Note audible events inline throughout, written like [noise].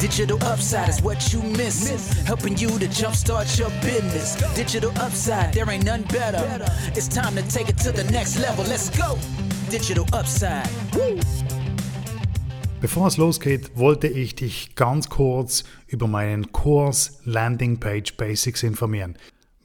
Digital upside is what you miss. Helping you to jumpstart your business. Digital upside, there ain't none better. It's time to take it to the next level. Let's go. Digital upside. Woo. Bevor es losgeht, wollte ich dich ganz kurz über meinen Kurs Landingpage Basics informieren.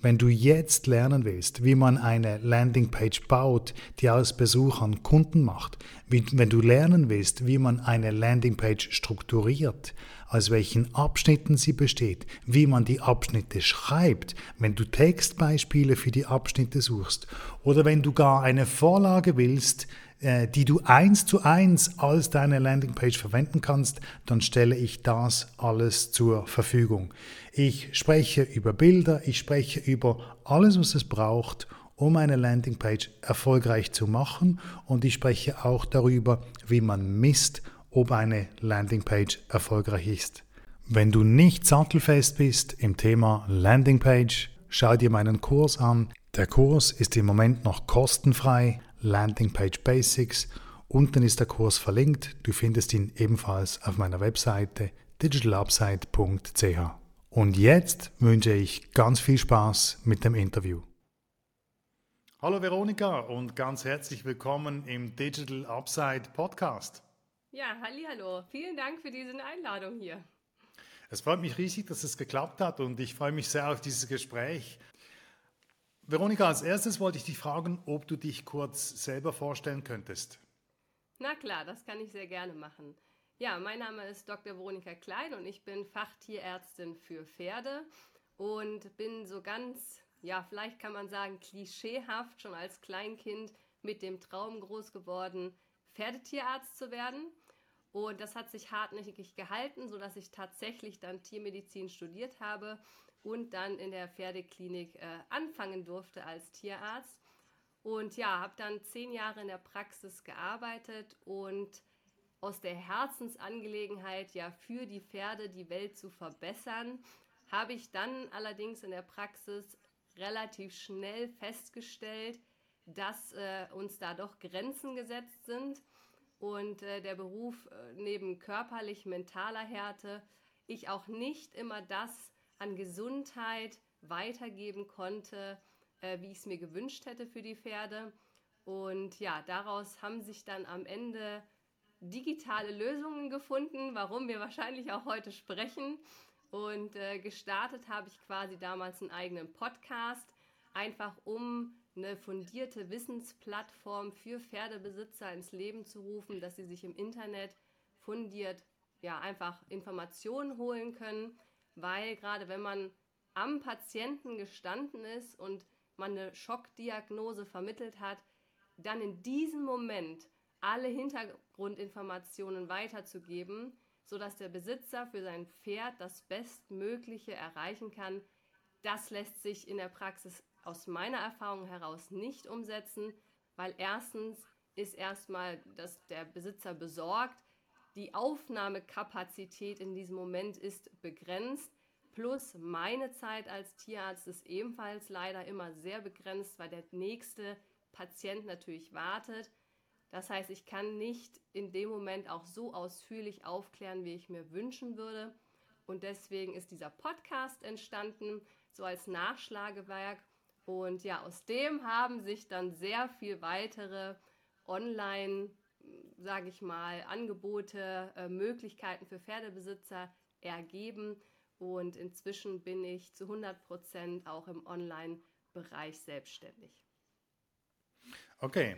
Wenn du jetzt lernen willst, wie man eine Landingpage baut, die aus Besuchern Kunden macht, wenn du lernen willst, wie man eine Landingpage strukturiert, aus welchen Abschnitten sie besteht, wie man die Abschnitte schreibt, wenn du Textbeispiele für die Abschnitte suchst oder wenn du gar eine Vorlage willst, äh, die du eins zu eins als deine Landingpage verwenden kannst, dann stelle ich das alles zur Verfügung. Ich spreche über Bilder, ich spreche über alles, was es braucht, um eine Landingpage erfolgreich zu machen und ich spreche auch darüber, wie man misst, ob eine Landingpage erfolgreich ist. Wenn du nicht sattelfest bist im Thema Landingpage, schau dir meinen Kurs an. Der Kurs ist im Moment noch kostenfrei, Landingpage Basics. Unten ist der Kurs verlinkt. Du findest ihn ebenfalls auf meiner Webseite digitalupside.ch. Und jetzt wünsche ich ganz viel Spaß mit dem Interview. Hallo Veronika und ganz herzlich willkommen im Digital Upside Podcast. Ja, hallo. Vielen Dank für diese Einladung hier. Es freut mich riesig, dass es geklappt hat und ich freue mich sehr auf dieses Gespräch. Veronika, als erstes wollte ich dich fragen, ob du dich kurz selber vorstellen könntest. Na klar, das kann ich sehr gerne machen. Ja, mein Name ist Dr. Veronika Klein und ich bin Fachtierärztin für Pferde und bin so ganz, ja, vielleicht kann man sagen, klischeehaft schon als Kleinkind mit dem Traum groß geworden, Pferdetierarzt zu werden. Und das hat sich hartnäckig gehalten, sodass ich tatsächlich dann Tiermedizin studiert habe und dann in der Pferdeklinik äh, anfangen durfte als Tierarzt. Und ja, habe dann zehn Jahre in der Praxis gearbeitet und aus der Herzensangelegenheit, ja für die Pferde die Welt zu verbessern, habe ich dann allerdings in der Praxis relativ schnell festgestellt, dass äh, uns da doch Grenzen gesetzt sind und äh, der Beruf äh, neben körperlich mentaler Härte ich auch nicht immer das an Gesundheit weitergeben konnte, äh, wie ich es mir gewünscht hätte für die Pferde. Und ja, daraus haben sich dann am Ende digitale Lösungen gefunden, warum wir wahrscheinlich auch heute sprechen. Und äh, gestartet habe ich quasi damals einen eigenen Podcast, einfach um eine fundierte Wissensplattform für Pferdebesitzer ins Leben zu rufen, dass sie sich im Internet fundiert ja einfach Informationen holen können, weil gerade wenn man am Patienten gestanden ist und man eine Schockdiagnose vermittelt hat, dann in diesem Moment alle Hintergrundinformationen weiterzugeben, sodass der Besitzer für sein Pferd das Bestmögliche erreichen kann. Das lässt sich in der Praxis aus meiner Erfahrung heraus nicht umsetzen, weil erstens ist erstmal, dass der Besitzer besorgt, die Aufnahmekapazität in diesem Moment ist begrenzt, plus meine Zeit als Tierarzt ist ebenfalls leider immer sehr begrenzt, weil der nächste Patient natürlich wartet. Das heißt, ich kann nicht in dem Moment auch so ausführlich aufklären, wie ich mir wünschen würde. Und deswegen ist dieser Podcast entstanden, so als Nachschlagewerk. Und ja, aus dem haben sich dann sehr viel weitere Online, sage ich mal, Angebote, äh, Möglichkeiten für Pferdebesitzer ergeben. Und inzwischen bin ich zu 100 Prozent auch im Online-Bereich selbstständig. Okay,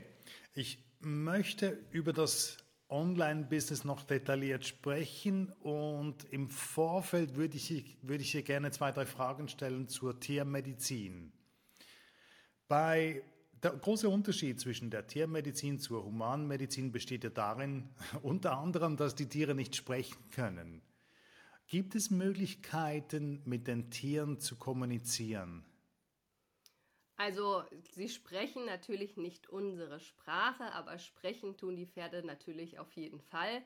ich möchte über das Online-Business noch detailliert sprechen und im Vorfeld würde ich, würde ich dir gerne zwei, drei Fragen stellen zur Tiermedizin. Bei der große Unterschied zwischen der Tiermedizin zur Humanmedizin besteht ja darin, [laughs] unter anderem, dass die Tiere nicht sprechen können. Gibt es Möglichkeiten, mit den Tieren zu kommunizieren? Also sie sprechen natürlich nicht unsere Sprache, aber sprechen tun die Pferde natürlich auf jeden Fall.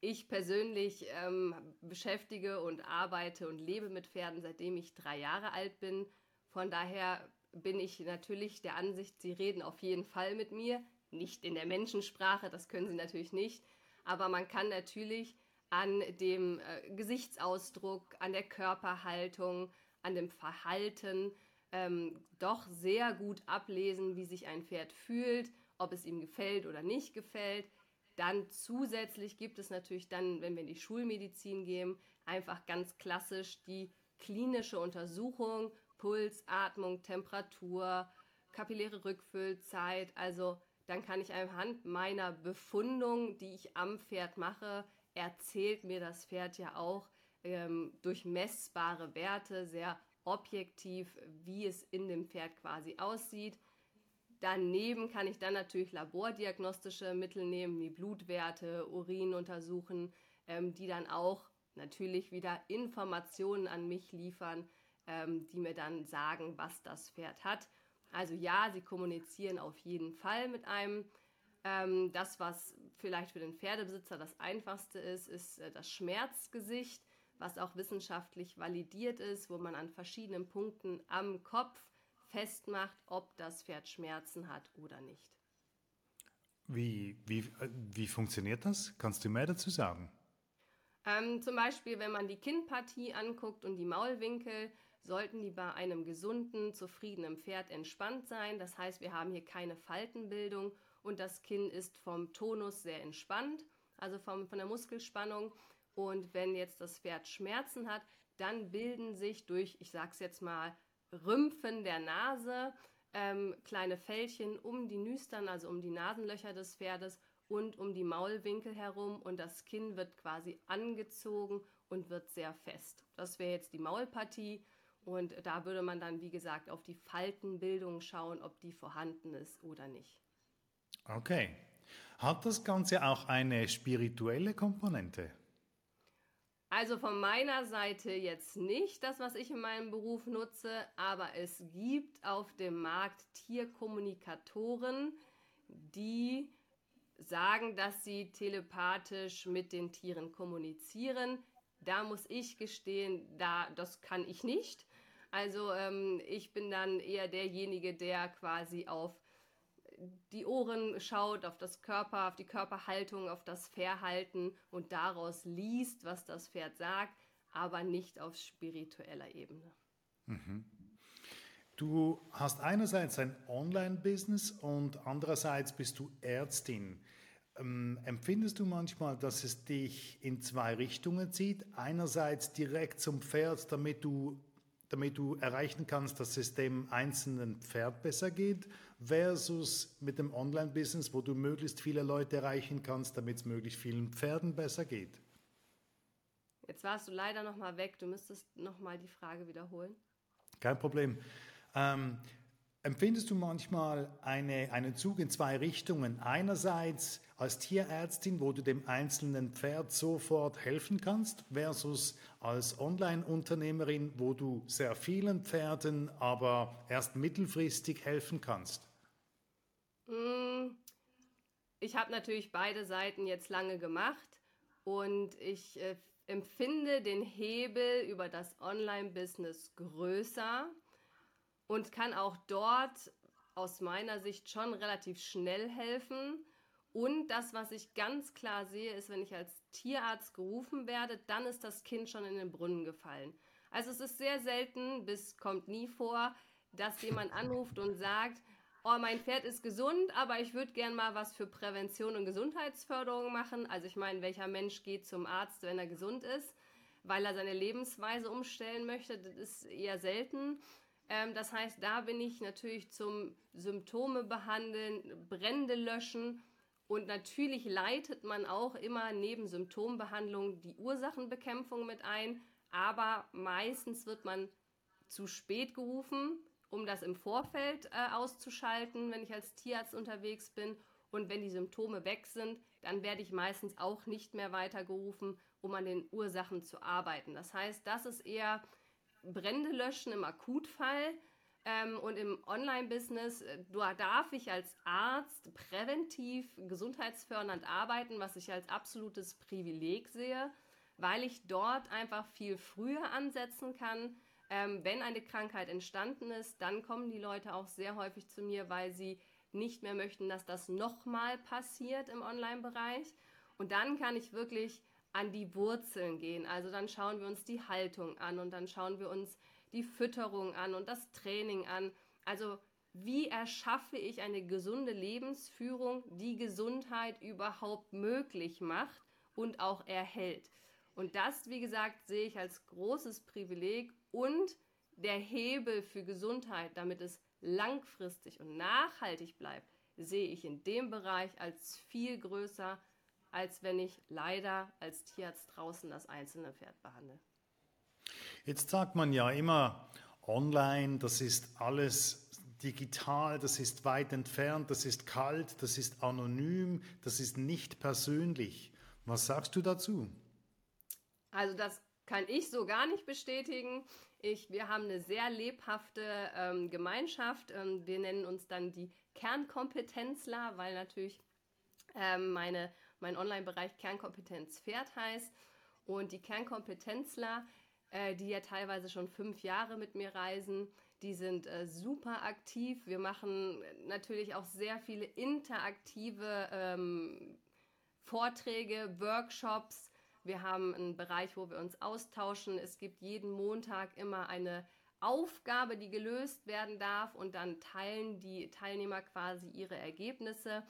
Ich persönlich ähm, beschäftige und arbeite und lebe mit Pferden, seitdem ich drei Jahre alt bin. Von daher bin ich natürlich der Ansicht, sie reden auf jeden Fall mit mir. Nicht in der Menschensprache, das können sie natürlich nicht. Aber man kann natürlich an dem äh, Gesichtsausdruck, an der Körperhaltung, an dem Verhalten ähm, doch sehr gut ablesen, wie sich ein Pferd fühlt, ob es ihm gefällt oder nicht gefällt. Dann zusätzlich gibt es natürlich dann, wenn wir in die Schulmedizin gehen, einfach ganz klassisch die klinische Untersuchung, Puls, Atmung, Temperatur, kapilläre Rückfüllzeit. Also dann kann ich anhand meiner Befundung, die ich am Pferd mache, erzählt mir das Pferd ja auch ähm, durch messbare Werte sehr objektiv, wie es in dem Pferd quasi aussieht. Daneben kann ich dann natürlich labordiagnostische Mittel nehmen, wie Blutwerte, Urin untersuchen, ähm, die dann auch natürlich wieder Informationen an mich liefern, ähm, die mir dann sagen, was das Pferd hat. Also ja, sie kommunizieren auf jeden Fall mit einem. Ähm, das, was vielleicht für den Pferdebesitzer das einfachste ist, ist äh, das Schmerzgesicht, was auch wissenschaftlich validiert ist, wo man an verschiedenen Punkten am Kopf festmacht, ob das Pferd Schmerzen hat oder nicht. Wie, wie, wie funktioniert das? Kannst du mehr dazu sagen? Ähm, zum Beispiel, wenn man die Kinnpartie anguckt und die Maulwinkel, sollten die bei einem gesunden, zufriedenen Pferd entspannt sein. Das heißt, wir haben hier keine Faltenbildung und das Kinn ist vom Tonus sehr entspannt, also vom, von der Muskelspannung. Und wenn jetzt das Pferd Schmerzen hat, dann bilden sich durch, ich sage es jetzt mal, Rümpfen der Nase ähm, kleine Fältchen um die Nüstern, also um die Nasenlöcher des Pferdes und um die Maulwinkel herum und das Kinn wird quasi angezogen und wird sehr fest. Das wäre jetzt die Maulpartie und da würde man dann, wie gesagt, auf die Faltenbildung schauen, ob die vorhanden ist oder nicht. Okay. Hat das Ganze auch eine spirituelle Komponente? Also von meiner Seite jetzt nicht das, was ich in meinem Beruf nutze, aber es gibt auf dem Markt Tierkommunikatoren, die sagen, dass sie telepathisch mit den Tieren kommunizieren. Da muss ich gestehen, da das kann ich nicht. Also ähm, ich bin dann eher derjenige, der quasi auf die Ohren schaut, auf das Körper, auf die Körperhaltung, auf das Verhalten und daraus liest, was das Pferd sagt, aber nicht auf spiritueller Ebene. Mhm. Du hast einerseits ein Online-Business und andererseits bist du Ärztin. Ähm, empfindest du manchmal, dass es dich in zwei Richtungen zieht? Einerseits direkt zum Pferd, damit du, damit du erreichen kannst, dass es dem einzelnen Pferd besser geht, versus mit dem Online-Business, wo du möglichst viele Leute erreichen kannst, damit es möglichst vielen Pferden besser geht? Jetzt warst du leider noch mal weg. Du müsstest noch mal die Frage wiederholen. Kein Problem. Ähm, Empfindest du manchmal eine, einen Zug in zwei Richtungen? Einerseits als Tierärztin, wo du dem einzelnen Pferd sofort helfen kannst, versus als Online-Unternehmerin, wo du sehr vielen Pferden aber erst mittelfristig helfen kannst? Hm, ich habe natürlich beide Seiten jetzt lange gemacht und ich äh, empfinde den Hebel über das Online-Business größer und kann auch dort aus meiner Sicht schon relativ schnell helfen. Und das, was ich ganz klar sehe, ist, wenn ich als Tierarzt gerufen werde, dann ist das Kind schon in den Brunnen gefallen. Also es ist sehr selten, bis kommt nie vor, dass jemand anruft und sagt, oh, mein Pferd ist gesund, aber ich würde gern mal was für Prävention und Gesundheitsförderung machen. Also ich meine, welcher Mensch geht zum Arzt, wenn er gesund ist, weil er seine Lebensweise umstellen möchte? Das ist eher selten. Ähm, das heißt, da bin ich natürlich zum Symptome behandeln, Brände löschen und natürlich leitet man auch immer neben Symptombehandlung die Ursachenbekämpfung mit ein, aber meistens wird man zu spät gerufen, um das im Vorfeld äh, auszuschalten, wenn ich als Tierarzt unterwegs bin. Und wenn die Symptome weg sind, dann werde ich meistens auch nicht mehr weitergerufen, um an den Ursachen zu arbeiten. Das heißt, das ist eher Brände löschen im Akutfall. Ähm, und im Online-Business äh, darf ich als Arzt präventiv gesundheitsfördernd arbeiten, was ich als absolutes Privileg sehe, weil ich dort einfach viel früher ansetzen kann. Ähm, wenn eine Krankheit entstanden ist, dann kommen die Leute auch sehr häufig zu mir, weil sie nicht mehr möchten, dass das nochmal passiert im Online-Bereich. Und dann kann ich wirklich an die Wurzeln gehen. Also dann schauen wir uns die Haltung an und dann schauen wir uns die Fütterung an und das Training an. Also wie erschaffe ich eine gesunde Lebensführung, die Gesundheit überhaupt möglich macht und auch erhält. Und das, wie gesagt, sehe ich als großes Privileg und der Hebel für Gesundheit, damit es langfristig und nachhaltig bleibt, sehe ich in dem Bereich als viel größer, als wenn ich leider als Tierarzt draußen das einzelne Pferd behandle. Jetzt sagt man ja immer, online, das ist alles digital, das ist weit entfernt, das ist kalt, das ist anonym, das ist nicht persönlich. Was sagst du dazu? Also das kann ich so gar nicht bestätigen. Ich, wir haben eine sehr lebhafte ähm, Gemeinschaft. Ähm, wir nennen uns dann die Kernkompetenzler, weil natürlich ähm, meine, mein Online-Bereich Kernkompetenz Pferd heißt. Und die Kernkompetenzler, äh, die ja teilweise schon fünf Jahre mit mir reisen, die sind äh, super aktiv. Wir machen natürlich auch sehr viele interaktive ähm, Vorträge, Workshops. Wir haben einen Bereich, wo wir uns austauschen. Es gibt jeden Montag immer eine Aufgabe, die gelöst werden darf und dann teilen die Teilnehmer quasi ihre Ergebnisse.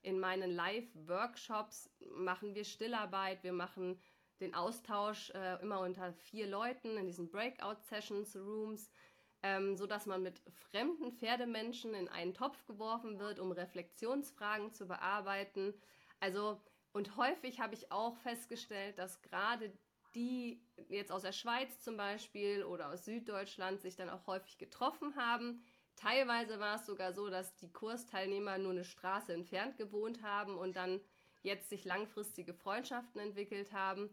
In meinen Live-Workshops machen wir Stillarbeit, wir machen den Austausch äh, immer unter vier Leuten in diesen Breakout-Sessions, Rooms ähm, so man mit fremden Pferdemenschen in einen Topf geworfen wird, um Reflexionsfragen zu bearbeiten. Also und häufig habe ich auch festgestellt, dass gerade die jetzt aus der Schweiz zum Beispiel oder aus Süddeutschland sich dann auch häufig getroffen haben. Teilweise war es sogar so, dass die Kursteilnehmer nur eine Straße entfernt gewohnt haben und dann jetzt sich langfristige Freundschaften entwickelt haben.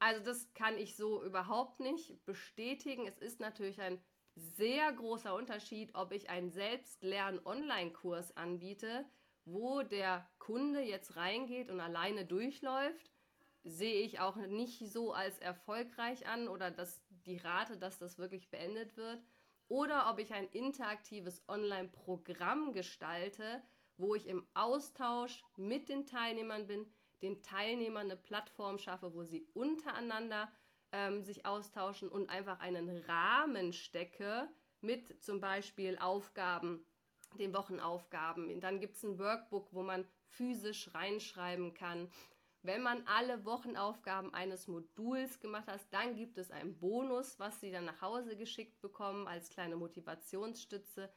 Also das kann ich so überhaupt nicht bestätigen. Es ist natürlich ein sehr großer Unterschied, ob ich einen Selbstlern-Online-Kurs anbiete, wo der Kunde jetzt reingeht und alleine durchläuft, sehe ich auch nicht so als erfolgreich an oder dass die Rate, dass das wirklich beendet wird. Oder ob ich ein interaktives Online-Programm gestalte, wo ich im Austausch mit den Teilnehmern bin, den Teilnehmern eine Plattform schaffe, wo sie untereinander ähm, sich austauschen und einfach einen Rahmen stecke mit zum Beispiel Aufgaben, den Wochenaufgaben. Dann gibt es ein Workbook, wo man physisch reinschreiben kann. Wenn man alle Wochenaufgaben eines Moduls gemacht hat, dann gibt es einen Bonus, was Sie dann nach Hause geschickt bekommen als kleine Motivationsstütze.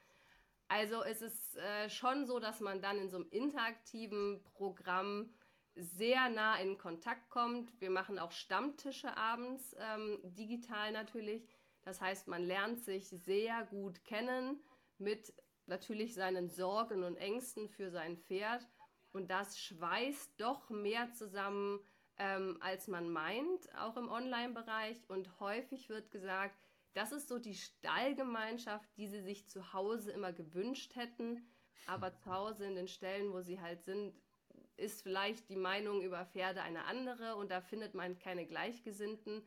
Also es ist äh, schon so, dass man dann in so einem interaktiven Programm sehr nah in Kontakt kommt. Wir machen auch Stammtische abends, ähm, digital natürlich. Das heißt, man lernt sich sehr gut kennen mit natürlich seinen Sorgen und Ängsten für sein Pferd. Und das schweißt doch mehr zusammen, ähm, als man meint, auch im Online-Bereich. Und häufig wird gesagt, das ist so die Stallgemeinschaft, die sie sich zu Hause immer gewünscht hätten. Aber zu Hause in den Stellen, wo sie halt sind, ist vielleicht die Meinung über Pferde eine andere und da findet man keine Gleichgesinnten.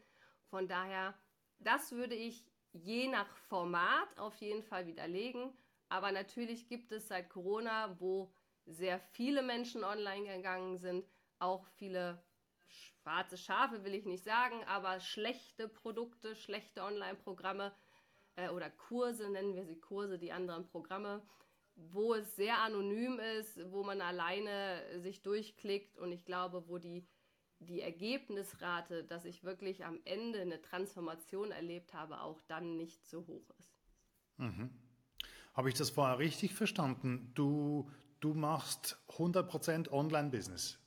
Von daher, das würde ich je nach Format auf jeden Fall widerlegen. Aber natürlich gibt es seit Corona, wo sehr viele Menschen online gegangen sind, auch viele schwarze Schafe, will ich nicht sagen, aber schlechte Produkte, schlechte Online-Programme äh, oder Kurse, nennen wir sie Kurse, die anderen Programme, wo es sehr anonym ist, wo man alleine sich durchklickt und ich glaube, wo die, die Ergebnisrate, dass ich wirklich am Ende eine Transformation erlebt habe, auch dann nicht so hoch ist. Mhm. Habe ich das vorher richtig verstanden? Du, du machst 100% Online-Business.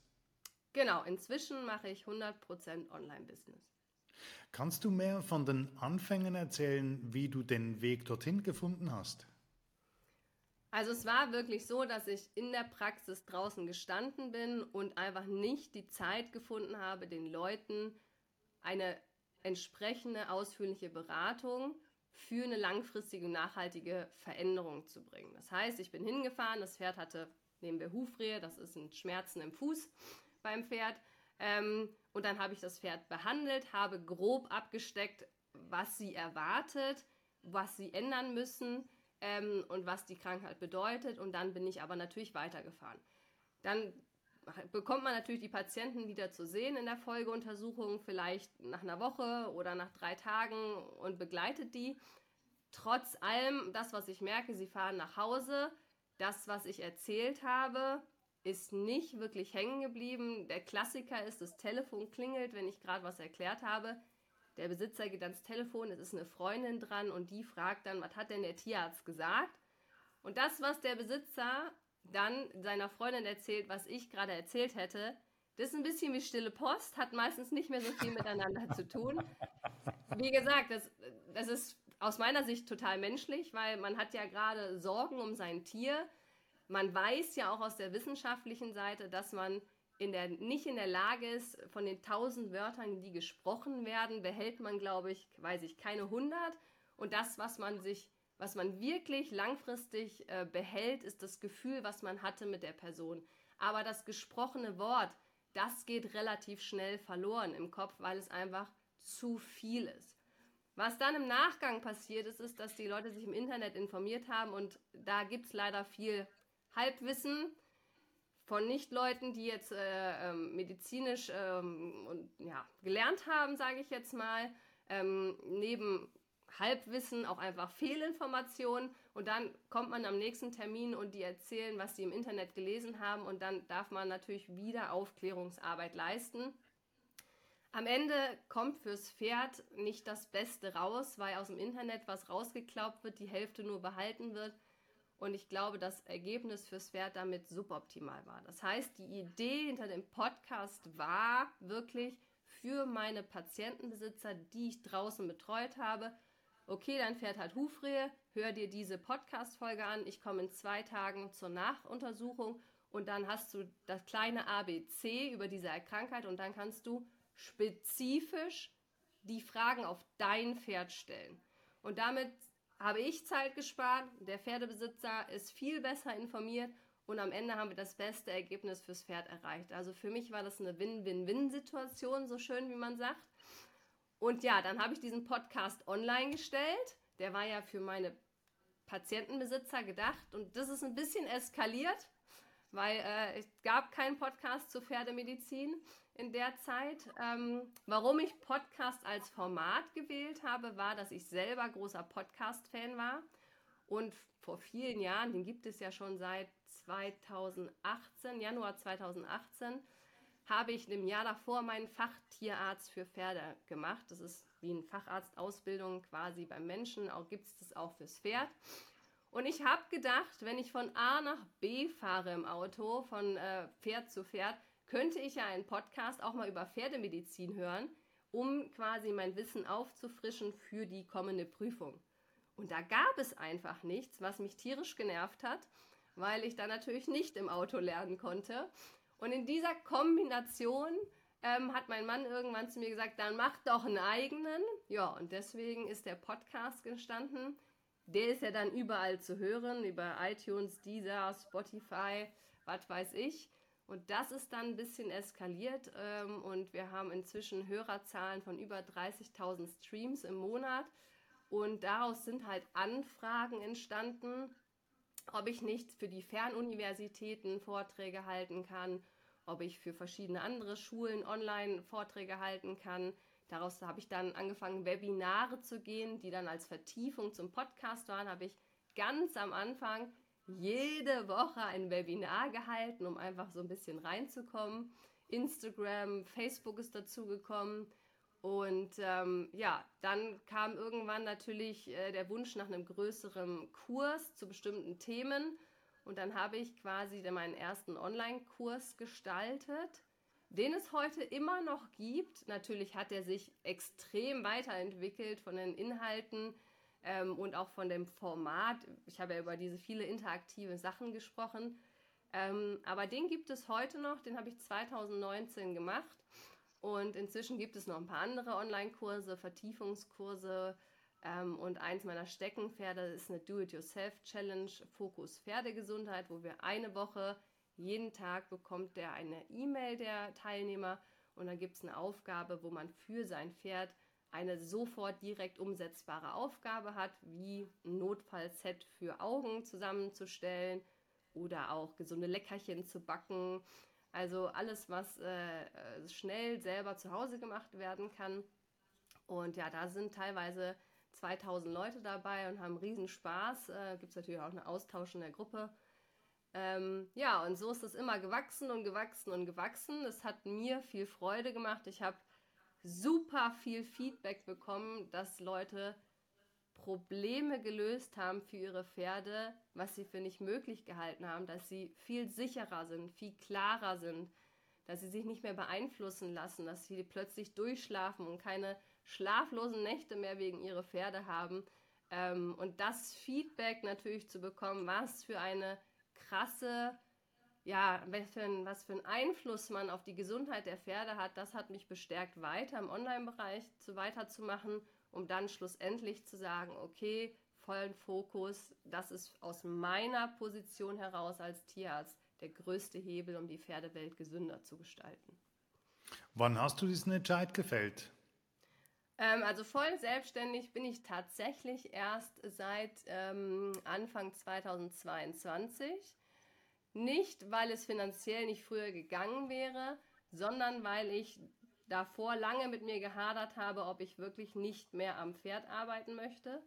Genau, inzwischen mache ich 100% Online-Business. Kannst du mehr von den Anfängen erzählen, wie du den Weg dorthin gefunden hast? Also es war wirklich so, dass ich in der Praxis draußen gestanden bin und einfach nicht die Zeit gefunden habe, den Leuten eine entsprechende ausführliche Beratung für eine langfristige nachhaltige Veränderung zu bringen. Das heißt, ich bin hingefahren, das Pferd hatte, nehmen wir Hufrehe, das ist ein Schmerzen im Fuß beim Pferd. Ähm, und dann habe ich das Pferd behandelt, habe grob abgesteckt, was sie erwartet, was sie ändern müssen, ähm, und was die Krankheit bedeutet. Und dann bin ich aber natürlich weitergefahren. Dann bekommt man natürlich die Patienten wieder zu sehen in der Folgeuntersuchung, vielleicht nach einer Woche oder nach drei Tagen und begleitet die. Trotz allem, das, was ich merke, sie fahren nach Hause. Das, was ich erzählt habe, ist nicht wirklich hängen geblieben. Der Klassiker ist, das Telefon klingelt, wenn ich gerade was erklärt habe. Der Besitzer geht ans Telefon, es ist eine Freundin dran und die fragt dann, was hat denn der Tierarzt gesagt? Und das, was der Besitzer dann seiner Freundin erzählt, was ich gerade erzählt hätte, das ist ein bisschen wie stille Post, hat meistens nicht mehr so viel miteinander zu tun. Wie gesagt, das, das ist aus meiner Sicht total menschlich, weil man hat ja gerade Sorgen um sein Tier. Man weiß ja auch aus der wissenschaftlichen Seite, dass man in der, nicht in der Lage ist, von den tausend Wörtern, die gesprochen werden, behält man, glaube ich, weiß ich, keine hundert. Und das, was man sich, was man wirklich langfristig äh, behält, ist das Gefühl, was man hatte mit der Person. Aber das gesprochene Wort, das geht relativ schnell verloren im Kopf, weil es einfach zu viel ist. Was dann im Nachgang passiert ist, ist, dass die Leute sich im Internet informiert haben und da gibt es leider viel Halbwissen von Nicht-Leuten, die jetzt äh, ähm, medizinisch ähm, und, ja, gelernt haben, sage ich jetzt mal, ähm, neben Halbwissen auch einfach Fehlinformationen und dann kommt man am nächsten Termin und die erzählen, was sie im Internet gelesen haben und dann darf man natürlich wieder Aufklärungsarbeit leisten. Am Ende kommt fürs Pferd nicht das Beste raus, weil aus dem Internet was rausgeklaubt wird, die Hälfte nur behalten wird und ich glaube, das Ergebnis fürs Pferd damit suboptimal war. Das heißt, die Idee hinter dem Podcast war wirklich für meine Patientenbesitzer, die ich draußen betreut habe, okay, dein Pferd hat Hufrehe, hör dir diese Podcast-Folge an, ich komme in zwei Tagen zur Nachuntersuchung und dann hast du das kleine ABC über diese Krankheit und dann kannst du spezifisch die Fragen auf dein Pferd stellen. Und damit habe ich Zeit gespart, der Pferdebesitzer ist viel besser informiert und am Ende haben wir das beste Ergebnis fürs Pferd erreicht. Also für mich war das eine Win-Win-Win-Situation, so schön wie man sagt. Und ja, dann habe ich diesen Podcast online gestellt. Der war ja für meine Patientenbesitzer gedacht und das ist ein bisschen eskaliert weil äh, es gab keinen Podcast zur Pferdemedizin in der Zeit. Ähm, warum ich Podcast als Format gewählt habe, war, dass ich selber großer Podcast-Fan war. Und vor vielen Jahren, den gibt es ja schon seit 2018, Januar 2018, habe ich im Jahr davor meinen Fachtierarzt für Pferde gemacht. Das ist wie eine Facharztausbildung quasi beim Menschen, auch gibt es das auch fürs Pferd. Und ich habe gedacht, wenn ich von A nach B fahre im Auto, von äh, Pferd zu Pferd, könnte ich ja einen Podcast auch mal über Pferdemedizin hören, um quasi mein Wissen aufzufrischen für die kommende Prüfung. Und da gab es einfach nichts, was mich tierisch genervt hat, weil ich da natürlich nicht im Auto lernen konnte. Und in dieser Kombination ähm, hat mein Mann irgendwann zu mir gesagt, dann mach doch einen eigenen. Ja, und deswegen ist der Podcast entstanden. Der ist ja dann überall zu hören, über iTunes, Deezer, Spotify, was weiß ich. Und das ist dann ein bisschen eskaliert ähm, und wir haben inzwischen Hörerzahlen von über 30.000 Streams im Monat. Und daraus sind halt Anfragen entstanden, ob ich nicht für die Fernuniversitäten Vorträge halten kann, ob ich für verschiedene andere Schulen online Vorträge halten kann. Daraus habe ich dann angefangen, Webinare zu gehen, die dann als Vertiefung zum Podcast waren. Habe ich ganz am Anfang jede Woche ein Webinar gehalten, um einfach so ein bisschen reinzukommen. Instagram, Facebook ist dazugekommen. Und ähm, ja, dann kam irgendwann natürlich äh, der Wunsch nach einem größeren Kurs zu bestimmten Themen. Und dann habe ich quasi meinen ersten Online-Kurs gestaltet den es heute immer noch gibt. Natürlich hat er sich extrem weiterentwickelt von den Inhalten ähm, und auch von dem Format. Ich habe ja über diese viele interaktive Sachen gesprochen. Ähm, aber den gibt es heute noch, den habe ich 2019 gemacht. Und inzwischen gibt es noch ein paar andere Online-Kurse, Vertiefungskurse. Ähm, und eins meiner Steckenpferde ist eine Do-It-Yourself-Challenge, Fokus Pferdegesundheit, wo wir eine Woche jeden Tag bekommt der eine E-Mail der Teilnehmer und dann gibt es eine Aufgabe, wo man für sein Pferd eine sofort direkt umsetzbare Aufgabe hat, wie ein Notfallset für Augen zusammenzustellen oder auch gesunde Leckerchen zu backen. Also alles, was äh, äh schnell selber zu Hause gemacht werden kann. Und ja, da sind teilweise 2000 Leute dabei und haben riesen Spaß. Äh, Gibt es natürlich auch einen Austausch in der Gruppe. Ähm, ja, und so ist es immer gewachsen und gewachsen und gewachsen. Es hat mir viel Freude gemacht. Ich habe super viel Feedback bekommen, dass Leute Probleme gelöst haben für ihre Pferde, was sie für nicht möglich gehalten haben, dass sie viel sicherer sind, viel klarer sind, dass sie sich nicht mehr beeinflussen lassen, dass sie plötzlich durchschlafen und keine schlaflosen Nächte mehr wegen ihrer Pferde haben. Ähm, und das Feedback natürlich zu bekommen, was für eine krasse, ja, was für, ein, was für einen Einfluss man auf die Gesundheit der Pferde hat, das hat mich bestärkt, weiter im Online-Bereich zu weiterzumachen, um dann schlussendlich zu sagen, okay, vollen Fokus, das ist aus meiner Position heraus als Tierarzt der größte Hebel, um die Pferdewelt gesünder zu gestalten. Wann hast du diesen Entscheid gefällt? Ähm, also voll selbstständig bin ich tatsächlich erst seit ähm, Anfang 2022. Nicht, weil es finanziell nicht früher gegangen wäre, sondern weil ich davor lange mit mir gehadert habe, ob ich wirklich nicht mehr am Pferd arbeiten möchte.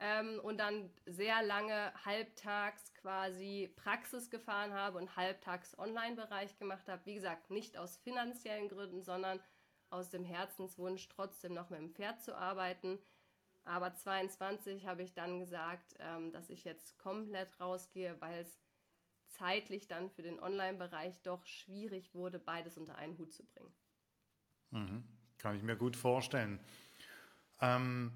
Ähm, und dann sehr lange halbtags quasi Praxis gefahren habe und halbtags Online-Bereich gemacht habe. Wie gesagt, nicht aus finanziellen Gründen, sondern aus dem Herzenswunsch, trotzdem noch mit dem Pferd zu arbeiten. Aber 22 habe ich dann gesagt, ähm, dass ich jetzt komplett rausgehe, weil es zeitlich dann für den Online-Bereich doch schwierig wurde, beides unter einen Hut zu bringen. Mhm. Kann ich mir gut vorstellen. Ähm,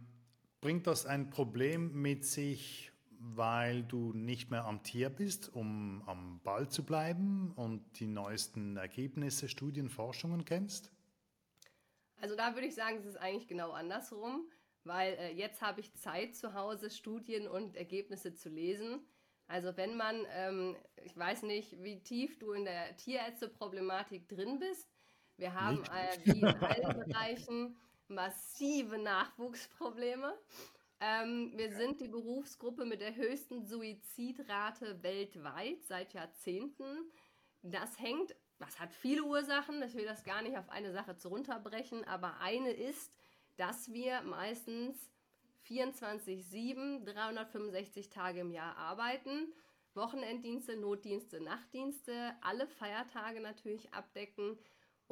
bringt das ein Problem mit sich, weil du nicht mehr am Tier bist, um am Ball zu bleiben und die neuesten Ergebnisse, Studien, Forschungen kennst? Also da würde ich sagen, es ist eigentlich genau andersrum, weil äh, jetzt habe ich Zeit zu Hause, Studien und Ergebnisse zu lesen. Also wenn man, ähm, ich weiß nicht, wie tief du in der Tierärzteproblematik drin bist. Wir haben äh, wie in allen Bereichen massive Nachwuchsprobleme. Ähm, wir sind die Berufsgruppe mit der höchsten Suizidrate weltweit seit Jahrzehnten. Das hängt das hat viele Ursachen, ich will das gar nicht auf eine Sache zu runterbrechen, aber eine ist, dass wir meistens 24-7, 365 Tage im Jahr arbeiten, Wochenenddienste, Notdienste, Nachtdienste, alle Feiertage natürlich abdecken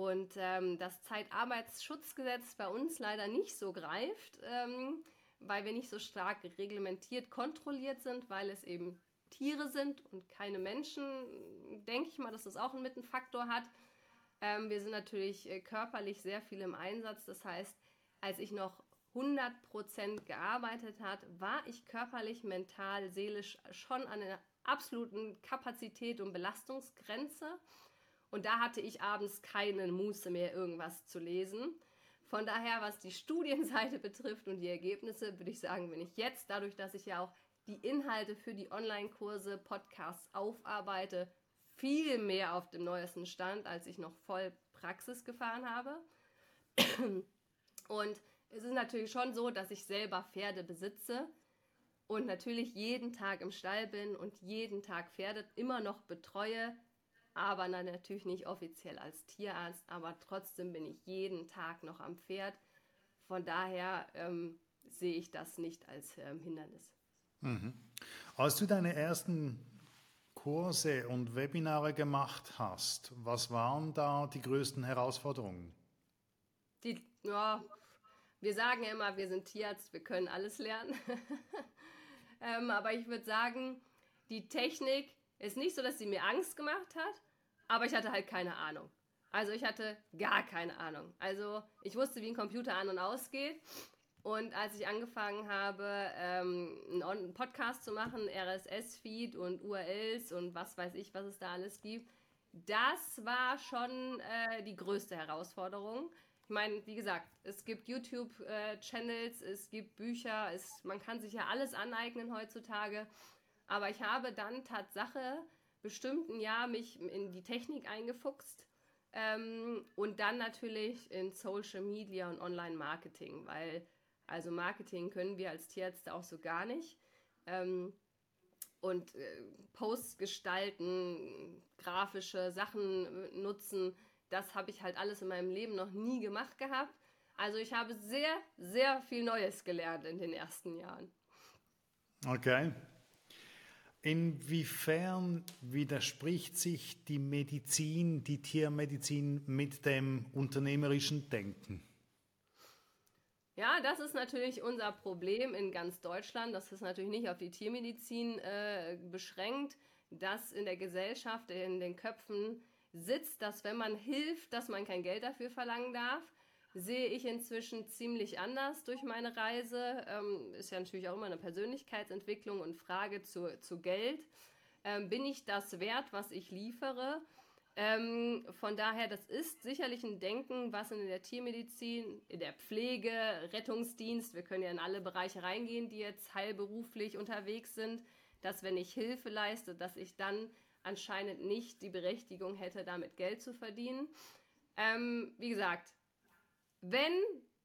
und ähm, das Zeitarbeitsschutzgesetz bei uns leider nicht so greift, ähm, weil wir nicht so stark reglementiert kontrolliert sind, weil es eben Tiere sind und keine Menschen, denke ich mal, dass das auch einen Mittenfaktor hat. Ähm, wir sind natürlich äh, körperlich sehr viel im Einsatz. Das heißt, als ich noch 100% gearbeitet hat, war ich körperlich, mental, seelisch schon an einer absoluten Kapazität und Belastungsgrenze. Und da hatte ich abends keine Muße mehr, irgendwas zu lesen. Von daher, was die [laughs] Studienseite betrifft und die Ergebnisse, würde ich sagen, bin ich jetzt, dadurch, dass ich ja auch die Inhalte für die Online-Kurse, Podcasts aufarbeite, viel mehr auf dem neuesten Stand, als ich noch voll Praxis gefahren habe. Und es ist natürlich schon so, dass ich selber Pferde besitze und natürlich jeden Tag im Stall bin und jeden Tag Pferde immer noch betreue, aber natürlich nicht offiziell als Tierarzt, aber trotzdem bin ich jeden Tag noch am Pferd. Von daher ähm, sehe ich das nicht als ähm, Hindernis. Mhm. Als du deine ersten Kurse und Webinare gemacht hast, was waren da die größten Herausforderungen? Die, ja, wir sagen ja immer, wir sind Tierarzt, wir können alles lernen. [laughs] ähm, aber ich würde sagen, die Technik ist nicht so, dass sie mir Angst gemacht hat, aber ich hatte halt keine Ahnung. Also ich hatte gar keine Ahnung. Also ich wusste, wie ein Computer an und ausgeht. Und als ich angefangen habe, ähm, einen Podcast zu machen, RSS-Feed und URLs und was weiß ich, was es da alles gibt, das war schon äh, die größte Herausforderung. Ich meine, wie gesagt, es gibt YouTube-Channels, äh, es gibt Bücher, es, man kann sich ja alles aneignen heutzutage. Aber ich habe dann Tatsache bestimmt ein Jahr mich in die Technik eingefuchst ähm, und dann natürlich in Social Media und Online-Marketing, weil also Marketing können wir als Tierärzte auch so gar nicht. Ähm, und äh, Posts gestalten, grafische Sachen äh, nutzen, das habe ich halt alles in meinem Leben noch nie gemacht gehabt. Also ich habe sehr, sehr viel Neues gelernt in den ersten Jahren. Okay. Inwiefern widerspricht sich die Medizin, die Tiermedizin mit dem unternehmerischen Denken? Ja, das ist natürlich unser Problem in ganz Deutschland. Das ist natürlich nicht auf die Tiermedizin äh, beschränkt, dass in der Gesellschaft, in den Köpfen sitzt, dass wenn man hilft, dass man kein Geld dafür verlangen darf. Sehe ich inzwischen ziemlich anders durch meine Reise. Ähm, ist ja natürlich auch immer eine Persönlichkeitsentwicklung und Frage zu, zu Geld. Ähm, bin ich das wert, was ich liefere? Ähm, von daher, das ist sicherlich ein Denken, was in der Tiermedizin, in der Pflege, Rettungsdienst, wir können ja in alle Bereiche reingehen, die jetzt heilberuflich unterwegs sind, dass wenn ich Hilfe leiste, dass ich dann anscheinend nicht die Berechtigung hätte, damit Geld zu verdienen. Ähm, wie gesagt, wenn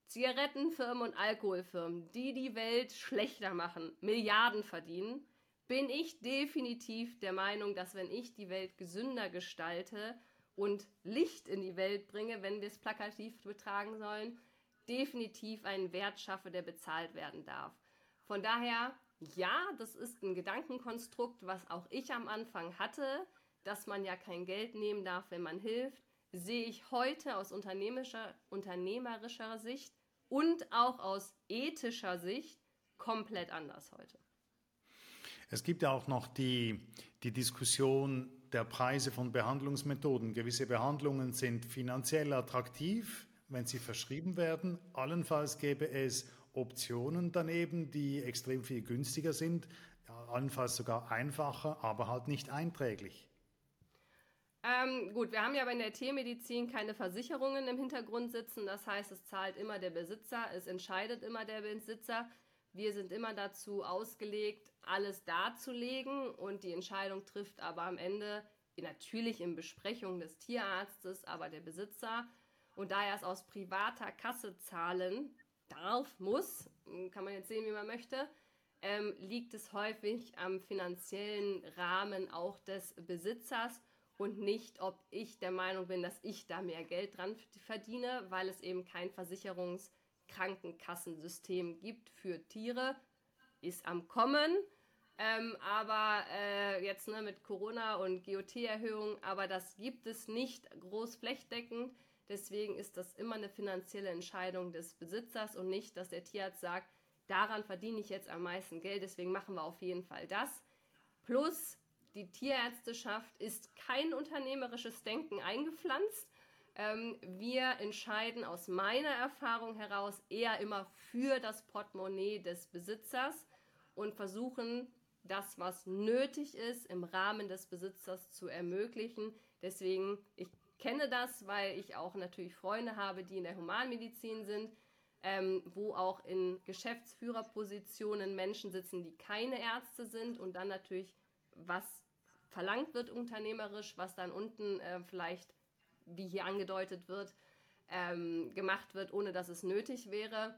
Zigarettenfirmen und Alkoholfirmen, die die Welt schlechter machen, Milliarden verdienen, bin ich definitiv der Meinung, dass wenn ich die Welt gesünder gestalte und Licht in die Welt bringe, wenn wir es plakativ betragen sollen, definitiv einen Wert schaffe, der bezahlt werden darf. Von daher, ja, das ist ein Gedankenkonstrukt, was auch ich am Anfang hatte, dass man ja kein Geld nehmen darf, wenn man hilft, sehe ich heute aus unternehmerischer, unternehmerischer Sicht und auch aus ethischer Sicht komplett anders heute. Es gibt ja auch noch die, die Diskussion der Preise von Behandlungsmethoden. Gewisse Behandlungen sind finanziell attraktiv, wenn sie verschrieben werden. Allenfalls gäbe es Optionen daneben, die extrem viel günstiger sind, allenfalls sogar einfacher, aber halt nicht einträglich. Ähm, gut, wir haben ja bei der Tiermedizin keine Versicherungen im Hintergrund sitzen. Das heißt, es zahlt immer der Besitzer, es entscheidet immer der Besitzer. Wir sind immer dazu ausgelegt, alles darzulegen und die Entscheidung trifft aber am Ende natürlich in Besprechung des Tierarztes, aber der Besitzer. Und da er es aus privater Kasse zahlen darf, muss, kann man jetzt sehen, wie man möchte, ähm, liegt es häufig am finanziellen Rahmen auch des Besitzers und nicht, ob ich der Meinung bin, dass ich da mehr Geld dran verdiene, weil es eben kein Versicherungs- Krankenkassensystem gibt für Tiere, ist am Kommen. Ähm, aber äh, jetzt ne, mit Corona und GOT-Erhöhung, aber das gibt es nicht groß flächdeckend. Deswegen ist das immer eine finanzielle Entscheidung des Besitzers und nicht, dass der Tierarzt sagt, daran verdiene ich jetzt am meisten Geld, deswegen machen wir auf jeden Fall das. Plus, die Tierärzteschaft ist kein unternehmerisches Denken eingepflanzt. Ähm, wir entscheiden aus meiner Erfahrung heraus eher immer für das Portemonnaie des Besitzers und versuchen, das, was nötig ist, im Rahmen des Besitzers zu ermöglichen. Deswegen, ich kenne das, weil ich auch natürlich Freunde habe, die in der Humanmedizin sind, ähm, wo auch in Geschäftsführerpositionen Menschen sitzen, die keine Ärzte sind und dann natürlich, was verlangt wird unternehmerisch, was dann unten äh, vielleicht wie hier angedeutet wird, ähm, gemacht wird, ohne dass es nötig wäre.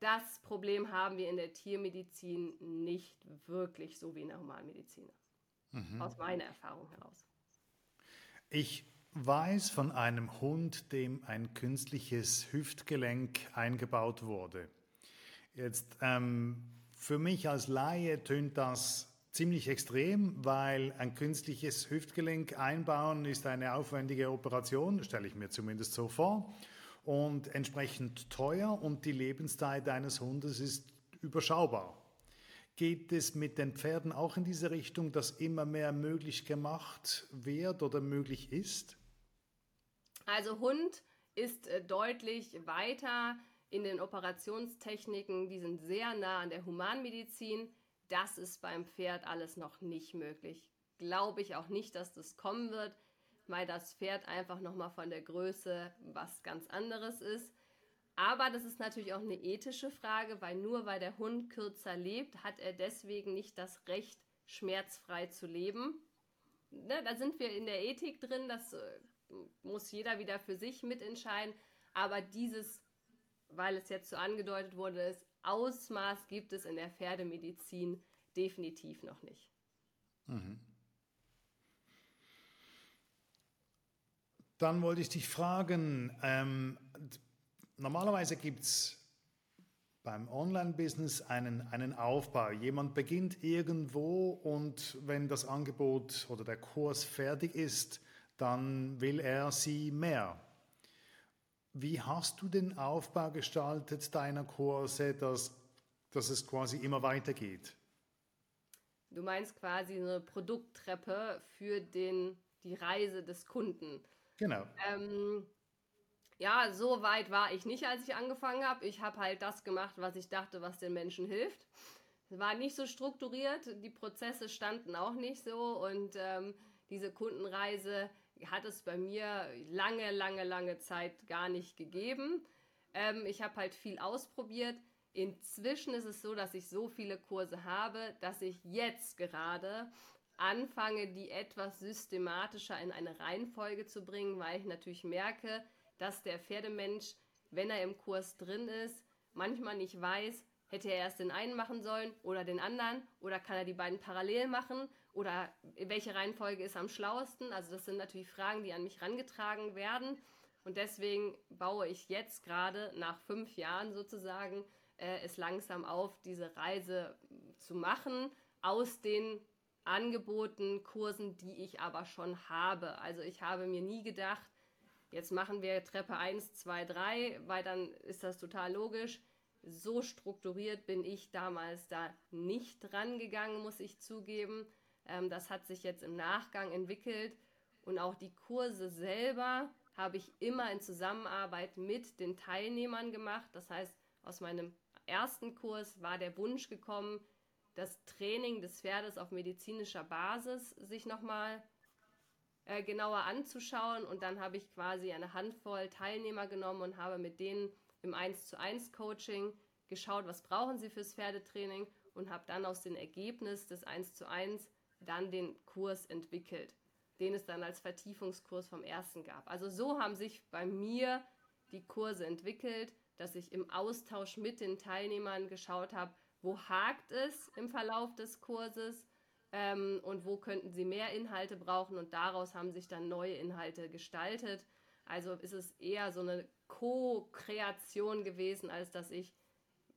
Das Problem haben wir in der Tiermedizin nicht wirklich so wie in der Humanmedizin. Mhm. Aus meiner Erfahrung heraus. Ich weiß von einem Hund, dem ein künstliches Hüftgelenk eingebaut wurde. Jetzt ähm, für mich als Laie tönt das ziemlich extrem, weil ein künstliches Hüftgelenk einbauen ist eine aufwendige Operation, stelle ich mir zumindest so vor, und entsprechend teuer und die Lebenszeit eines Hundes ist überschaubar. Geht es mit den Pferden auch in diese Richtung, dass immer mehr möglich gemacht wird oder möglich ist? Also Hund ist äh, deutlich weiter in den Operationstechniken, die sind sehr nah an der Humanmedizin das ist beim Pferd alles noch nicht möglich. Glaube ich auch nicht, dass das kommen wird, weil das Pferd einfach nochmal von der Größe was ganz anderes ist. Aber das ist natürlich auch eine ethische Frage, weil nur weil der Hund kürzer lebt, hat er deswegen nicht das Recht, schmerzfrei zu leben. Ne, da sind wir in der Ethik drin, das äh, muss jeder wieder für sich mitentscheiden. Aber dieses, weil es jetzt so angedeutet wurde, ist Ausmaß gibt es in der Pferdemedizin definitiv noch nicht. Mhm. Dann wollte ich dich fragen, ähm, normalerweise gibt es beim Online-Business einen, einen Aufbau. Jemand beginnt irgendwo und wenn das Angebot oder der Kurs fertig ist, dann will er sie mehr. Wie hast du den Aufbau gestaltet deiner Kurse, dass, dass es quasi immer weitergeht? Du meinst quasi eine Produkttreppe für den, die Reise des Kunden. Genau. Ähm, ja, so weit war ich nicht, als ich angefangen habe. Ich habe halt das gemacht, was ich dachte, was den Menschen hilft. Es war nicht so strukturiert, die Prozesse standen auch nicht so und ähm, diese Kundenreise hat es bei mir lange, lange, lange Zeit gar nicht gegeben. Ähm, ich habe halt viel ausprobiert. Inzwischen ist es so, dass ich so viele Kurse habe, dass ich jetzt gerade anfange, die etwas systematischer in eine Reihenfolge zu bringen, weil ich natürlich merke, dass der Pferdemensch, wenn er im Kurs drin ist, manchmal nicht weiß, hätte er erst den einen machen sollen oder den anderen oder kann er die beiden parallel machen oder welche Reihenfolge ist am schlauesten. Also das sind natürlich Fragen, die an mich rangetragen werden und deswegen baue ich jetzt gerade nach fünf Jahren sozusagen äh, es langsam auf, diese Reise zu machen aus den Angeboten, Kursen, die ich aber schon habe. Also ich habe mir nie gedacht, jetzt machen wir Treppe 1, 2, 3, weil dann ist das total logisch. So strukturiert bin ich damals da nicht rangegangen, muss ich zugeben. Ähm, das hat sich jetzt im Nachgang entwickelt und auch die Kurse selber habe ich immer in Zusammenarbeit mit den Teilnehmern gemacht. Das heißt, aus meinem ersten Kurs war der Wunsch gekommen, das Training des Pferdes auf medizinischer Basis sich nochmal äh, genauer anzuschauen. Und dann habe ich quasi eine Handvoll Teilnehmer genommen und habe mit denen im 1 zu 1 Coaching geschaut, was brauchen sie fürs Pferdetraining und habe dann aus dem Ergebnis des 1 zu 1 dann den Kurs entwickelt, den es dann als Vertiefungskurs vom ersten gab. Also so haben sich bei mir die Kurse entwickelt, dass ich im Austausch mit den Teilnehmern geschaut habe, wo hakt es im Verlauf des Kurses ähm, und wo könnten sie mehr Inhalte brauchen und daraus haben sich dann neue Inhalte gestaltet. Also ist es eher so eine Co-Kreation gewesen, als dass ich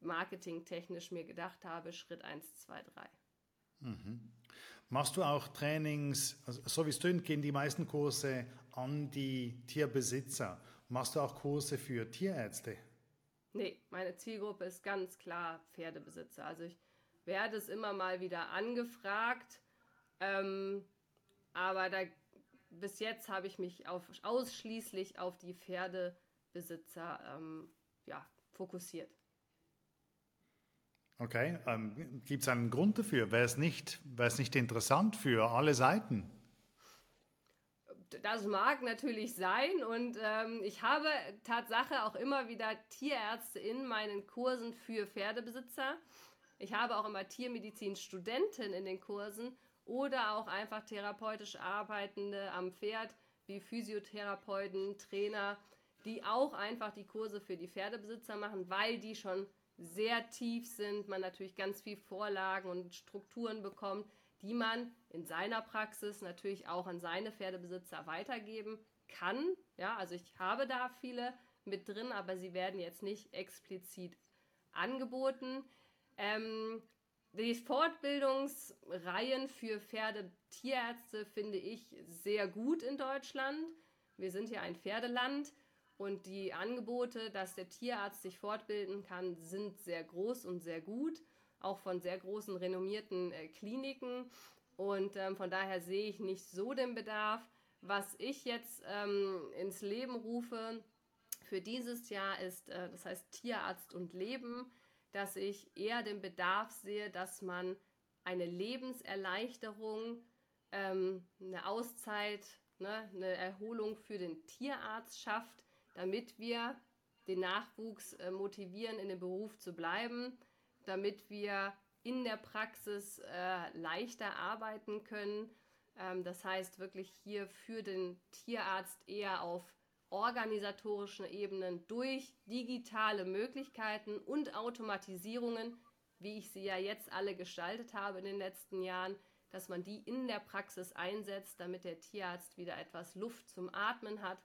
marketingtechnisch mir gedacht habe, Schritt 1, 2, 3. Mhm. Machst du auch Trainings, also so wie es klingt, gehen die meisten Kurse an die Tierbesitzer. Machst du auch Kurse für Tierärzte? Nee, meine Zielgruppe ist ganz klar Pferdebesitzer. Also ich werde es immer mal wieder angefragt, ähm, aber da, bis jetzt habe ich mich auf, ausschließlich auf die Pferdebesitzer ähm, ja, fokussiert. Okay, ähm, gibt es einen Grund dafür? Wäre es nicht, nicht interessant für alle Seiten? Das mag natürlich sein und ähm, ich habe Tatsache auch immer wieder Tierärzte in meinen Kursen für Pferdebesitzer. Ich habe auch immer Tiermedizin-Studenten in den Kursen oder auch einfach therapeutisch Arbeitende am Pferd wie Physiotherapeuten, Trainer, die auch einfach die Kurse für die Pferdebesitzer machen, weil die schon sehr tief sind, man natürlich ganz viel Vorlagen und Strukturen bekommt, die man in seiner Praxis natürlich auch an seine Pferdebesitzer weitergeben kann. Ja, also ich habe da viele mit drin, aber sie werden jetzt nicht explizit angeboten. Ähm, die Fortbildungsreihen für Pferdetierärzte finde ich sehr gut in Deutschland. Wir sind ja ein Pferdeland und die Angebote, dass der Tierarzt sich fortbilden kann, sind sehr groß und sehr gut auch von sehr großen renommierten äh, Kliniken. Und ähm, von daher sehe ich nicht so den Bedarf. Was ich jetzt ähm, ins Leben rufe für dieses Jahr ist, äh, das heißt Tierarzt und Leben, dass ich eher den Bedarf sehe, dass man eine Lebenserleichterung, ähm, eine Auszeit, ne, eine Erholung für den Tierarzt schafft, damit wir den Nachwuchs äh, motivieren, in dem Beruf zu bleiben damit wir in der Praxis äh, leichter arbeiten können. Ähm, das heißt wirklich hier für den Tierarzt eher auf organisatorischen Ebenen durch digitale Möglichkeiten und Automatisierungen, wie ich sie ja jetzt alle gestaltet habe in den letzten Jahren, dass man die in der Praxis einsetzt, damit der Tierarzt wieder etwas Luft zum Atmen hat,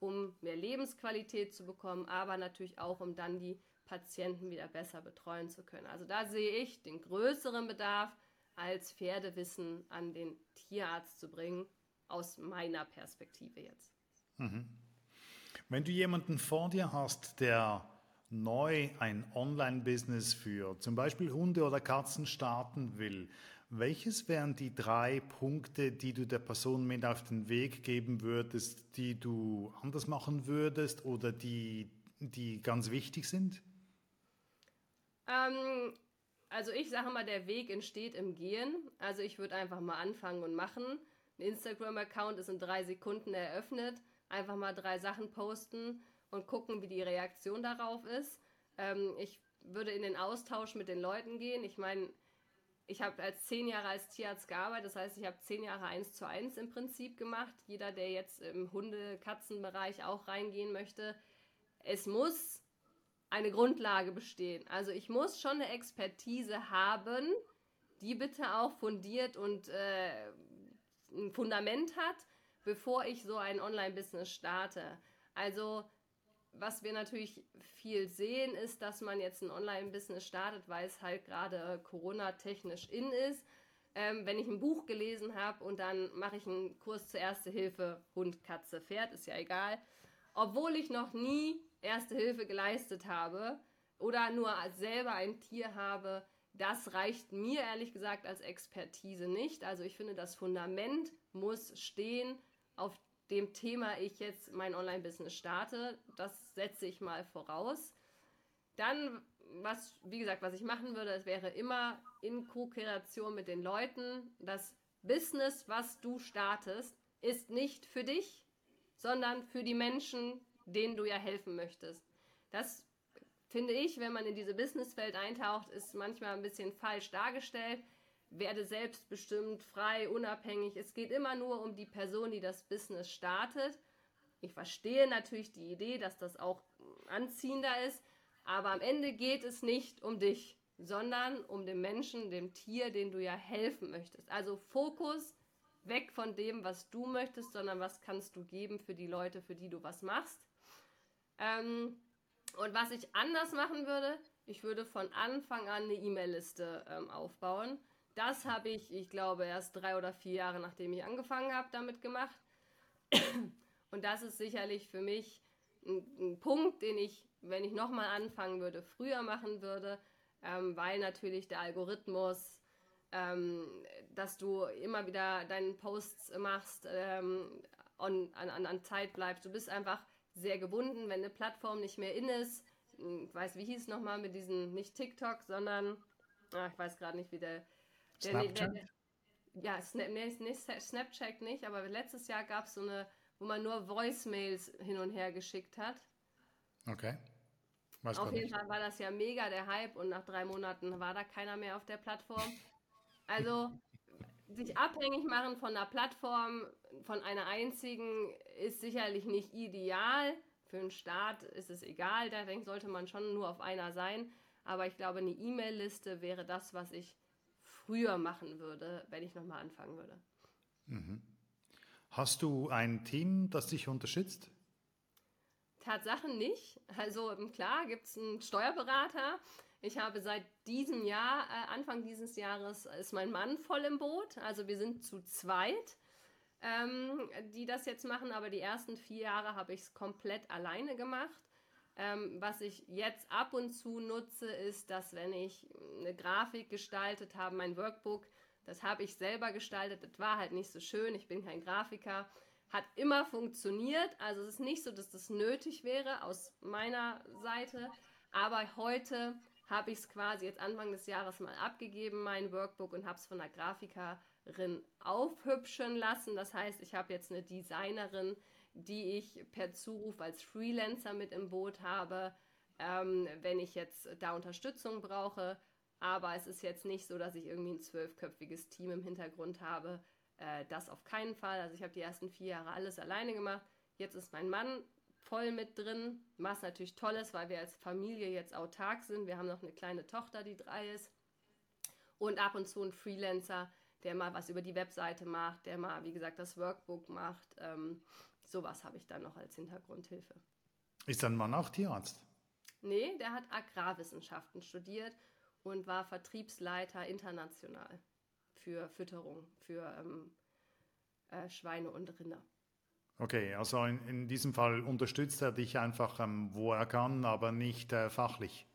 um mehr Lebensqualität zu bekommen, aber natürlich auch, um dann die Patienten wieder besser betreuen zu können. Also da sehe ich den größeren Bedarf, als Pferdewissen an den Tierarzt zu bringen, aus meiner Perspektive jetzt. Mhm. Wenn du jemanden vor dir hast, der neu ein Online-Business für zum Beispiel Hunde oder Katzen starten will, welches wären die drei Punkte, die du der Person mit auf den Weg geben würdest, die du anders machen würdest oder die, die ganz wichtig sind? Ähm, also ich sage mal, der Weg entsteht im Gehen. Also ich würde einfach mal anfangen und machen. Ein Instagram-Account ist in drei Sekunden eröffnet. Einfach mal drei Sachen posten und gucken, wie die Reaktion darauf ist. Ähm, ich würde in den Austausch mit den Leuten gehen. Ich meine, ich habe als zehn Jahre als Tierarzt gearbeitet, das heißt, ich habe zehn Jahre eins zu eins im Prinzip gemacht. Jeder, der jetzt im Hunde-Katzen-Bereich auch reingehen möchte, es muss eine Grundlage bestehen. Also ich muss schon eine Expertise haben, die bitte auch fundiert und äh, ein Fundament hat, bevor ich so ein Online-Business starte. Also was wir natürlich viel sehen, ist, dass man jetzt ein Online-Business startet, weil es halt gerade Corona-technisch in ist. Ähm, wenn ich ein Buch gelesen habe und dann mache ich einen Kurs zur Erste Hilfe, Hund, Katze, Pferd, ist ja egal. Obwohl ich noch nie Erste Hilfe geleistet habe oder nur selber ein Tier habe, das reicht mir ehrlich gesagt als Expertise nicht. Also ich finde, das Fundament muss stehen, auf dem Thema ich jetzt mein Online-Business starte. Das setze ich mal voraus. Dann, was, wie gesagt, was ich machen würde, es wäre immer in Co-Kreation mit den Leuten. Das Business, was du startest, ist nicht für dich, sondern für die Menschen, denen du ja helfen möchtest. Das finde ich, wenn man in diese Businesswelt eintaucht, ist manchmal ein bisschen falsch dargestellt werde selbstbestimmt, frei, unabhängig. Es geht immer nur um die Person, die das Business startet. Ich verstehe natürlich die Idee, dass das auch anziehender ist, aber am Ende geht es nicht um dich, sondern um den Menschen, dem Tier, den du ja helfen möchtest. Also Fokus weg von dem, was du möchtest, sondern was kannst du geben für die Leute, für die du was machst. Ähm, und was ich anders machen würde, ich würde von Anfang an eine E-Mail-Liste ähm, aufbauen das habe ich, ich glaube, erst drei oder vier Jahre nachdem ich angefangen habe, damit gemacht. [clears throat] Und das ist sicherlich für mich ein, ein Punkt, den ich, wenn ich nochmal anfangen würde, früher machen würde, ähm, weil natürlich der Algorithmus, ähm, dass du immer wieder deinen Posts machst, ähm, on, an, an Zeit bleibst. Du bist einfach sehr gebunden, wenn eine Plattform nicht mehr in ist. Ich weiß, wie hieß nochmal mit diesem, nicht TikTok, sondern, ach, ich weiß gerade nicht, wie der Snapchat? Ja, Snap, nee, Snapchat nicht, aber letztes Jahr gab es so eine, wo man nur Voicemails hin und her geschickt hat. Okay. Weiß auf jeden nicht. Fall war das ja mega der Hype und nach drei Monaten war da keiner mehr auf der Plattform. Also sich abhängig machen von einer Plattform, von einer einzigen, ist sicherlich nicht ideal. Für einen Start ist es egal, da sollte man schon nur auf einer sein. Aber ich glaube, eine E-Mail-Liste wäre das, was ich früher machen würde, wenn ich nochmal anfangen würde. Mhm. Hast du ein Team, das dich unterstützt? Tatsache nicht. Also klar gibt es einen Steuerberater. Ich habe seit diesem Jahr, äh, Anfang dieses Jahres, ist mein Mann voll im Boot. Also wir sind zu zweit, ähm, die das jetzt machen. Aber die ersten vier Jahre habe ich es komplett alleine gemacht. Ähm, was ich jetzt ab und zu nutze, ist, dass wenn ich eine Grafik gestaltet habe, mein Workbook, das habe ich selber gestaltet, das war halt nicht so schön, ich bin kein Grafiker, hat immer funktioniert, also es ist nicht so, dass das nötig wäre aus meiner Seite, aber heute habe ich es quasi jetzt Anfang des Jahres mal abgegeben, mein Workbook, und habe es von der Grafikerin aufhübschen lassen. Das heißt, ich habe jetzt eine Designerin, die ich per Zuruf als Freelancer mit im Boot habe, ähm, wenn ich jetzt da Unterstützung brauche. Aber es ist jetzt nicht so, dass ich irgendwie ein zwölfköpfiges Team im Hintergrund habe. Äh, das auf keinen Fall. Also ich habe die ersten vier Jahre alles alleine gemacht. Jetzt ist mein Mann voll mit drin, was natürlich toll ist, weil wir als Familie jetzt autark sind. Wir haben noch eine kleine Tochter, die drei ist. Und ab und zu ein Freelancer, der mal was über die Webseite macht, der mal, wie gesagt, das Workbook macht. Ähm, sowas habe ich dann noch als Hintergrundhilfe. Ist dein Mann auch Tierarzt? Nee, der hat Agrarwissenschaften studiert und war Vertriebsleiter international für Fütterung, für ähm, äh, Schweine und Rinder. Okay, also in, in, diesem Fall unterstützt er dich einfach, ähm, wo er kann, aber nicht äh, fachlich.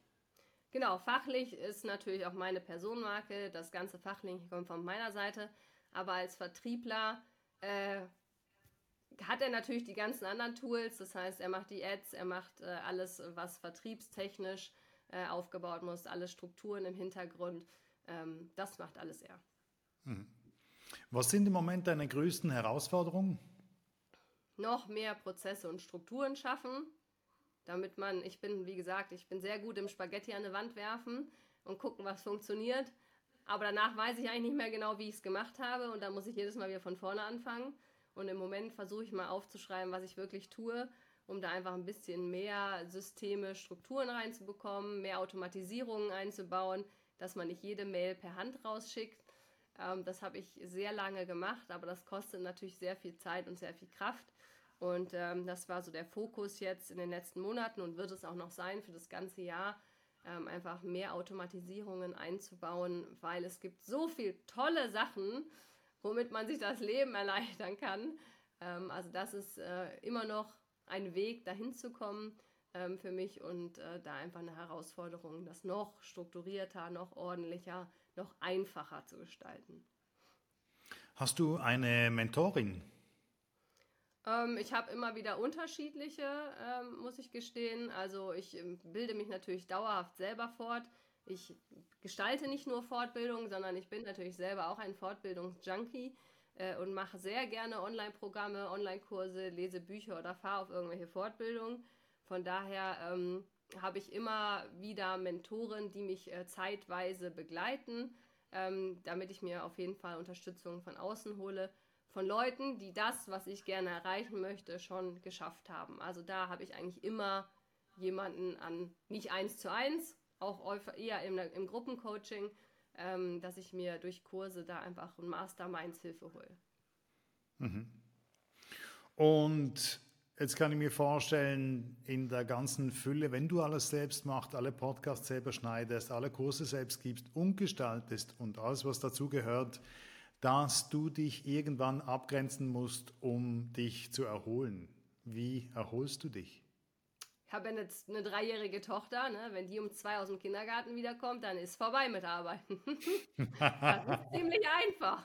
Genau, fachlich ist natürlich auch meine Personenmarke. Das ganze Fachliche kommt von meiner Seite. Aber als Vertriebler äh, hat er natürlich die ganzen anderen Tools. Das heißt, er macht die Ads, er macht äh, alles, was vertriebstechnisch äh, aufgebaut muss, alle Strukturen im Hintergrund. Ähm, das macht alles er. Hm. Was sind im Moment deine größten Herausforderungen? Noch mehr Prozesse und Strukturen schaffen, damit man, ich bin, wie gesagt, ich bin sehr gut im Spaghetti an die Wand werfen und gucken, was funktioniert. Aber danach weiß ich eigentlich nicht mehr genau, wie ich es gemacht habe und dann muss ich jedes Mal wieder von vorne anfangen. Und im Moment versuche ich mal aufzuschreiben, was ich wirklich tue, um da einfach ein bisschen mehr Systeme, Strukturen reinzubekommen, mehr Automatisierungen einzubauen, dass man nicht jede Mail per Hand rausschickt. Ähm, das habe ich sehr lange gemacht, aber das kostet natürlich sehr viel Zeit und sehr viel Kraft. Und ähm, das war so der Fokus jetzt in den letzten Monaten und wird es auch noch sein für das ganze Jahr, ähm, einfach mehr Automatisierungen einzubauen, weil es gibt so viele tolle Sachen, womit man sich das Leben [laughs] erleichtern kann. Ähm, also das ist äh, immer noch ein Weg, dahin zu kommen ähm, für mich und äh, da einfach eine Herausforderung, das noch strukturierter, noch ordentlicher, noch einfacher zu gestalten. Hast du eine Mentorin? Ähm, ich habe immer wieder unterschiedliche, ähm, muss ich gestehen. Also ich ähm, bilde mich natürlich dauerhaft selber fort. Ich gestalte nicht nur Fortbildung, sondern ich bin natürlich selber auch ein Fortbildungsjunkie äh, und mache sehr gerne Online-Programme, Online-Kurse, lese Bücher oder fahre auf irgendwelche Fortbildungen. Von daher ähm, habe ich immer wieder Mentoren, die mich äh, zeitweise begleiten, ähm, damit ich mir auf jeden Fall Unterstützung von außen hole von Leuten, die das, was ich gerne erreichen möchte, schon geschafft haben. Also da habe ich eigentlich immer jemanden an, nicht eins zu eins, auch eher im, im Gruppencoaching, ähm, dass ich mir durch Kurse da einfach ein Masterminds Hilfe hole. Mhm. Und jetzt kann ich mir vorstellen, in der ganzen Fülle, wenn du alles selbst machst, alle Podcasts selber schneidest, alle Kurse selbst gibst und gestaltest und alles, was dazu gehört, dass du dich irgendwann abgrenzen musst, um dich zu erholen. Wie erholst du dich? Ich habe jetzt eine dreijährige Tochter, ne? wenn die um zwei aus dem Kindergarten wiederkommt, dann ist vorbei mit Arbeiten. [laughs] das ist [laughs] ziemlich einfach.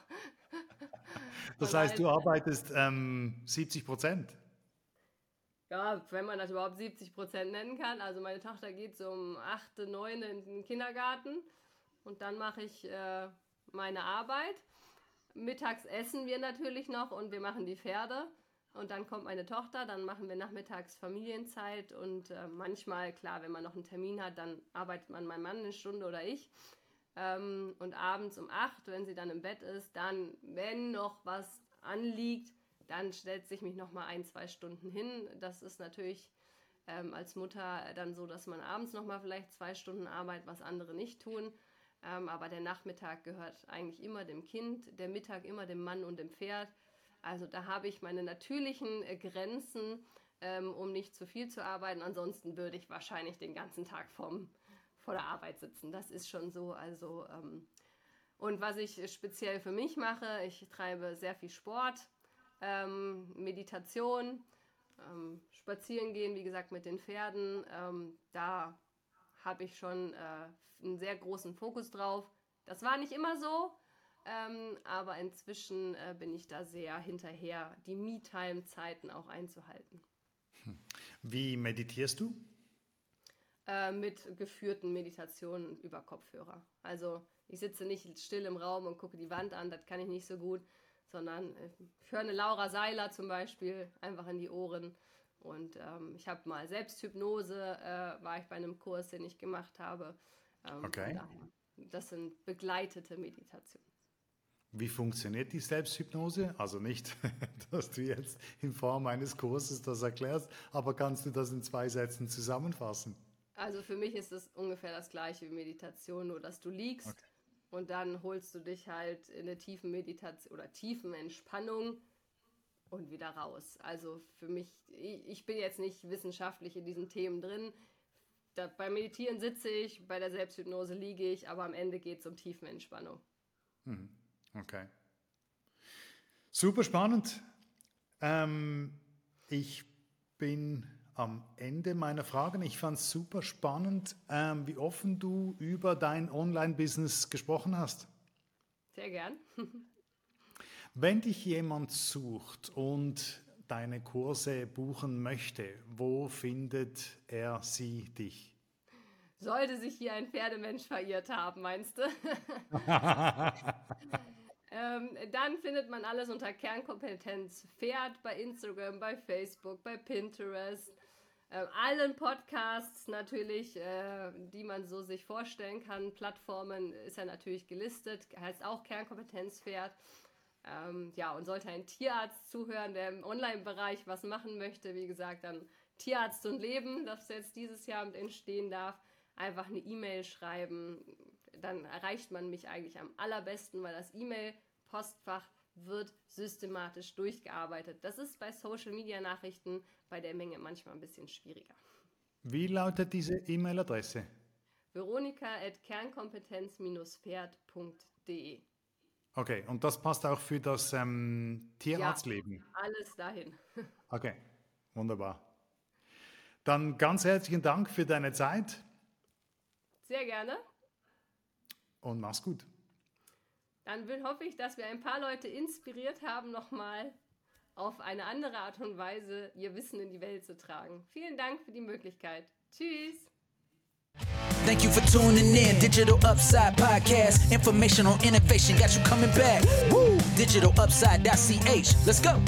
Das heißt, du arbeitest ähm, 70 Prozent? Ja, wenn man das überhaupt 70 Prozent nennen kann. Also meine Tochter geht so um 8., 9. in den Kindergarten und dann mache ich äh, meine Arbeit mittags essen wir natürlich noch und wir machen die Pferde. Und dann kommt meine Tochter, dann machen wir nachmittags Familienzeit und äh, manchmal, klar, wenn man noch einen Termin hat, dann arbeitet man mein Mann eine Stunde oder ich. Ähm, und abends um acht, wenn sie dann im Bett ist, dann, wenn noch was anliegt, dann stellt sich mich noch mal ein, zwei Stunden hin. Das ist natürlich ähm, als Mutter dann so, dass man abends noch mal vielleicht zwei Stunden arbeitet, was andere nicht tun. Ähm, aber der Nachmittag gehört eigentlich immer dem Kind, der Mittag immer dem Mann und dem Pferd. Also da habe ich meine natürlichen äh, Grenzen, ähm, um nicht zu viel zu arbeiten. Ansonsten würde ich wahrscheinlich den ganzen Tag vom, vor der Arbeit sitzen. Das ist schon so. Also, ähm, und was ich speziell für mich mache, ich treibe sehr viel Sport, ähm, Meditation, ähm, spazieren gehen, wie gesagt, mit den Pferden. Ähm, da habe ich schon äh, einen sehr großen Fokus drauf. Das war nicht immer so, ähm, aber inzwischen äh, bin ich da sehr hinterher, die Me-Time-Zeiten auch einzuhalten. Wie meditierst du? Äh, mit geführten Meditationen über Kopfhörer. Also ich sitze nicht still im Raum und gucke die Wand an, das kann ich nicht so gut, sondern äh, ich höre eine Laura Seiler zum Beispiel einfach in die Ohren und ähm, ich habe mal Selbsthypnose, äh, war ich bei einem Kurs, den ich gemacht habe. Ähm, okay. das sind begleitete Meditationen. Wie funktioniert die Selbsthypnose? Also nicht, [laughs] dass du jetzt in Form eines Kurses das erklärst, aber kannst du das in zwei Sätzen zusammenfassen? Also für mich ist es ungefähr das gleiche wie Meditation, nur dass du liegst, okay. und dann holst du dich halt in eine tiefen Meditation oder tiefen Entspannung und wieder raus. Also für mich, ich bin jetzt nicht wissenschaftlich in diesen Themen drin. Da, beim Meditieren sitze ich, bei der Selbsthypnose liege ich, aber am Ende geht es um Tiefenentspannung. Mhm. Okay. Super spannend. Ähm, ich bin am Ende meiner Fragen. Ich fand es super spannend, ähm, wie offen du über dein Online-Business gesprochen hast. Sehr gern. [laughs] Wenn dich jemand sucht und deine Kurse buchen möchte, wo findet er sie dich? Sollte sich hier ein Pferdemensch verirrt haben, meinst du? [laughs] [laughs] ähm, dann findet man alles unter Kernkompetenz Pferd bei Instagram, bei Facebook, bei Pinterest, äh, allen Podcasts natürlich, äh, die man so sich vorstellen kann. Plattformen ist er natürlich gelistet, heißt auch Kernkompetenz Pferd. Ähm, ja, und sollte ein Tierarzt zuhören, der im Online-Bereich was machen möchte, wie gesagt, dann Tierarzt und Leben, das jetzt dieses Jahr entstehen darf, einfach eine E-Mail schreiben. Dann erreicht man mich eigentlich am allerbesten, weil das E-Mail-Postfach wird systematisch durchgearbeitet. Das ist bei Social-Media-Nachrichten bei der Menge manchmal ein bisschen schwieriger. Wie lautet diese E-Mail-Adresse? Veronika at kernkompetenz-pferd.de Okay, und das passt auch für das ähm, Tierarztleben? Ja, alles dahin. [laughs] okay, wunderbar. Dann ganz herzlichen Dank für deine Zeit. Sehr gerne. Und mach's gut. Dann hoffe ich, dass wir ein paar Leute inspiriert haben, nochmal auf eine andere Art und Weise ihr Wissen in die Welt zu tragen. Vielen Dank für die Möglichkeit. Tschüss. Thank you for tuning in. Digital Upside Podcast. Information on innovation got you coming back. Woo! DigitalUpside.ch. Let's go.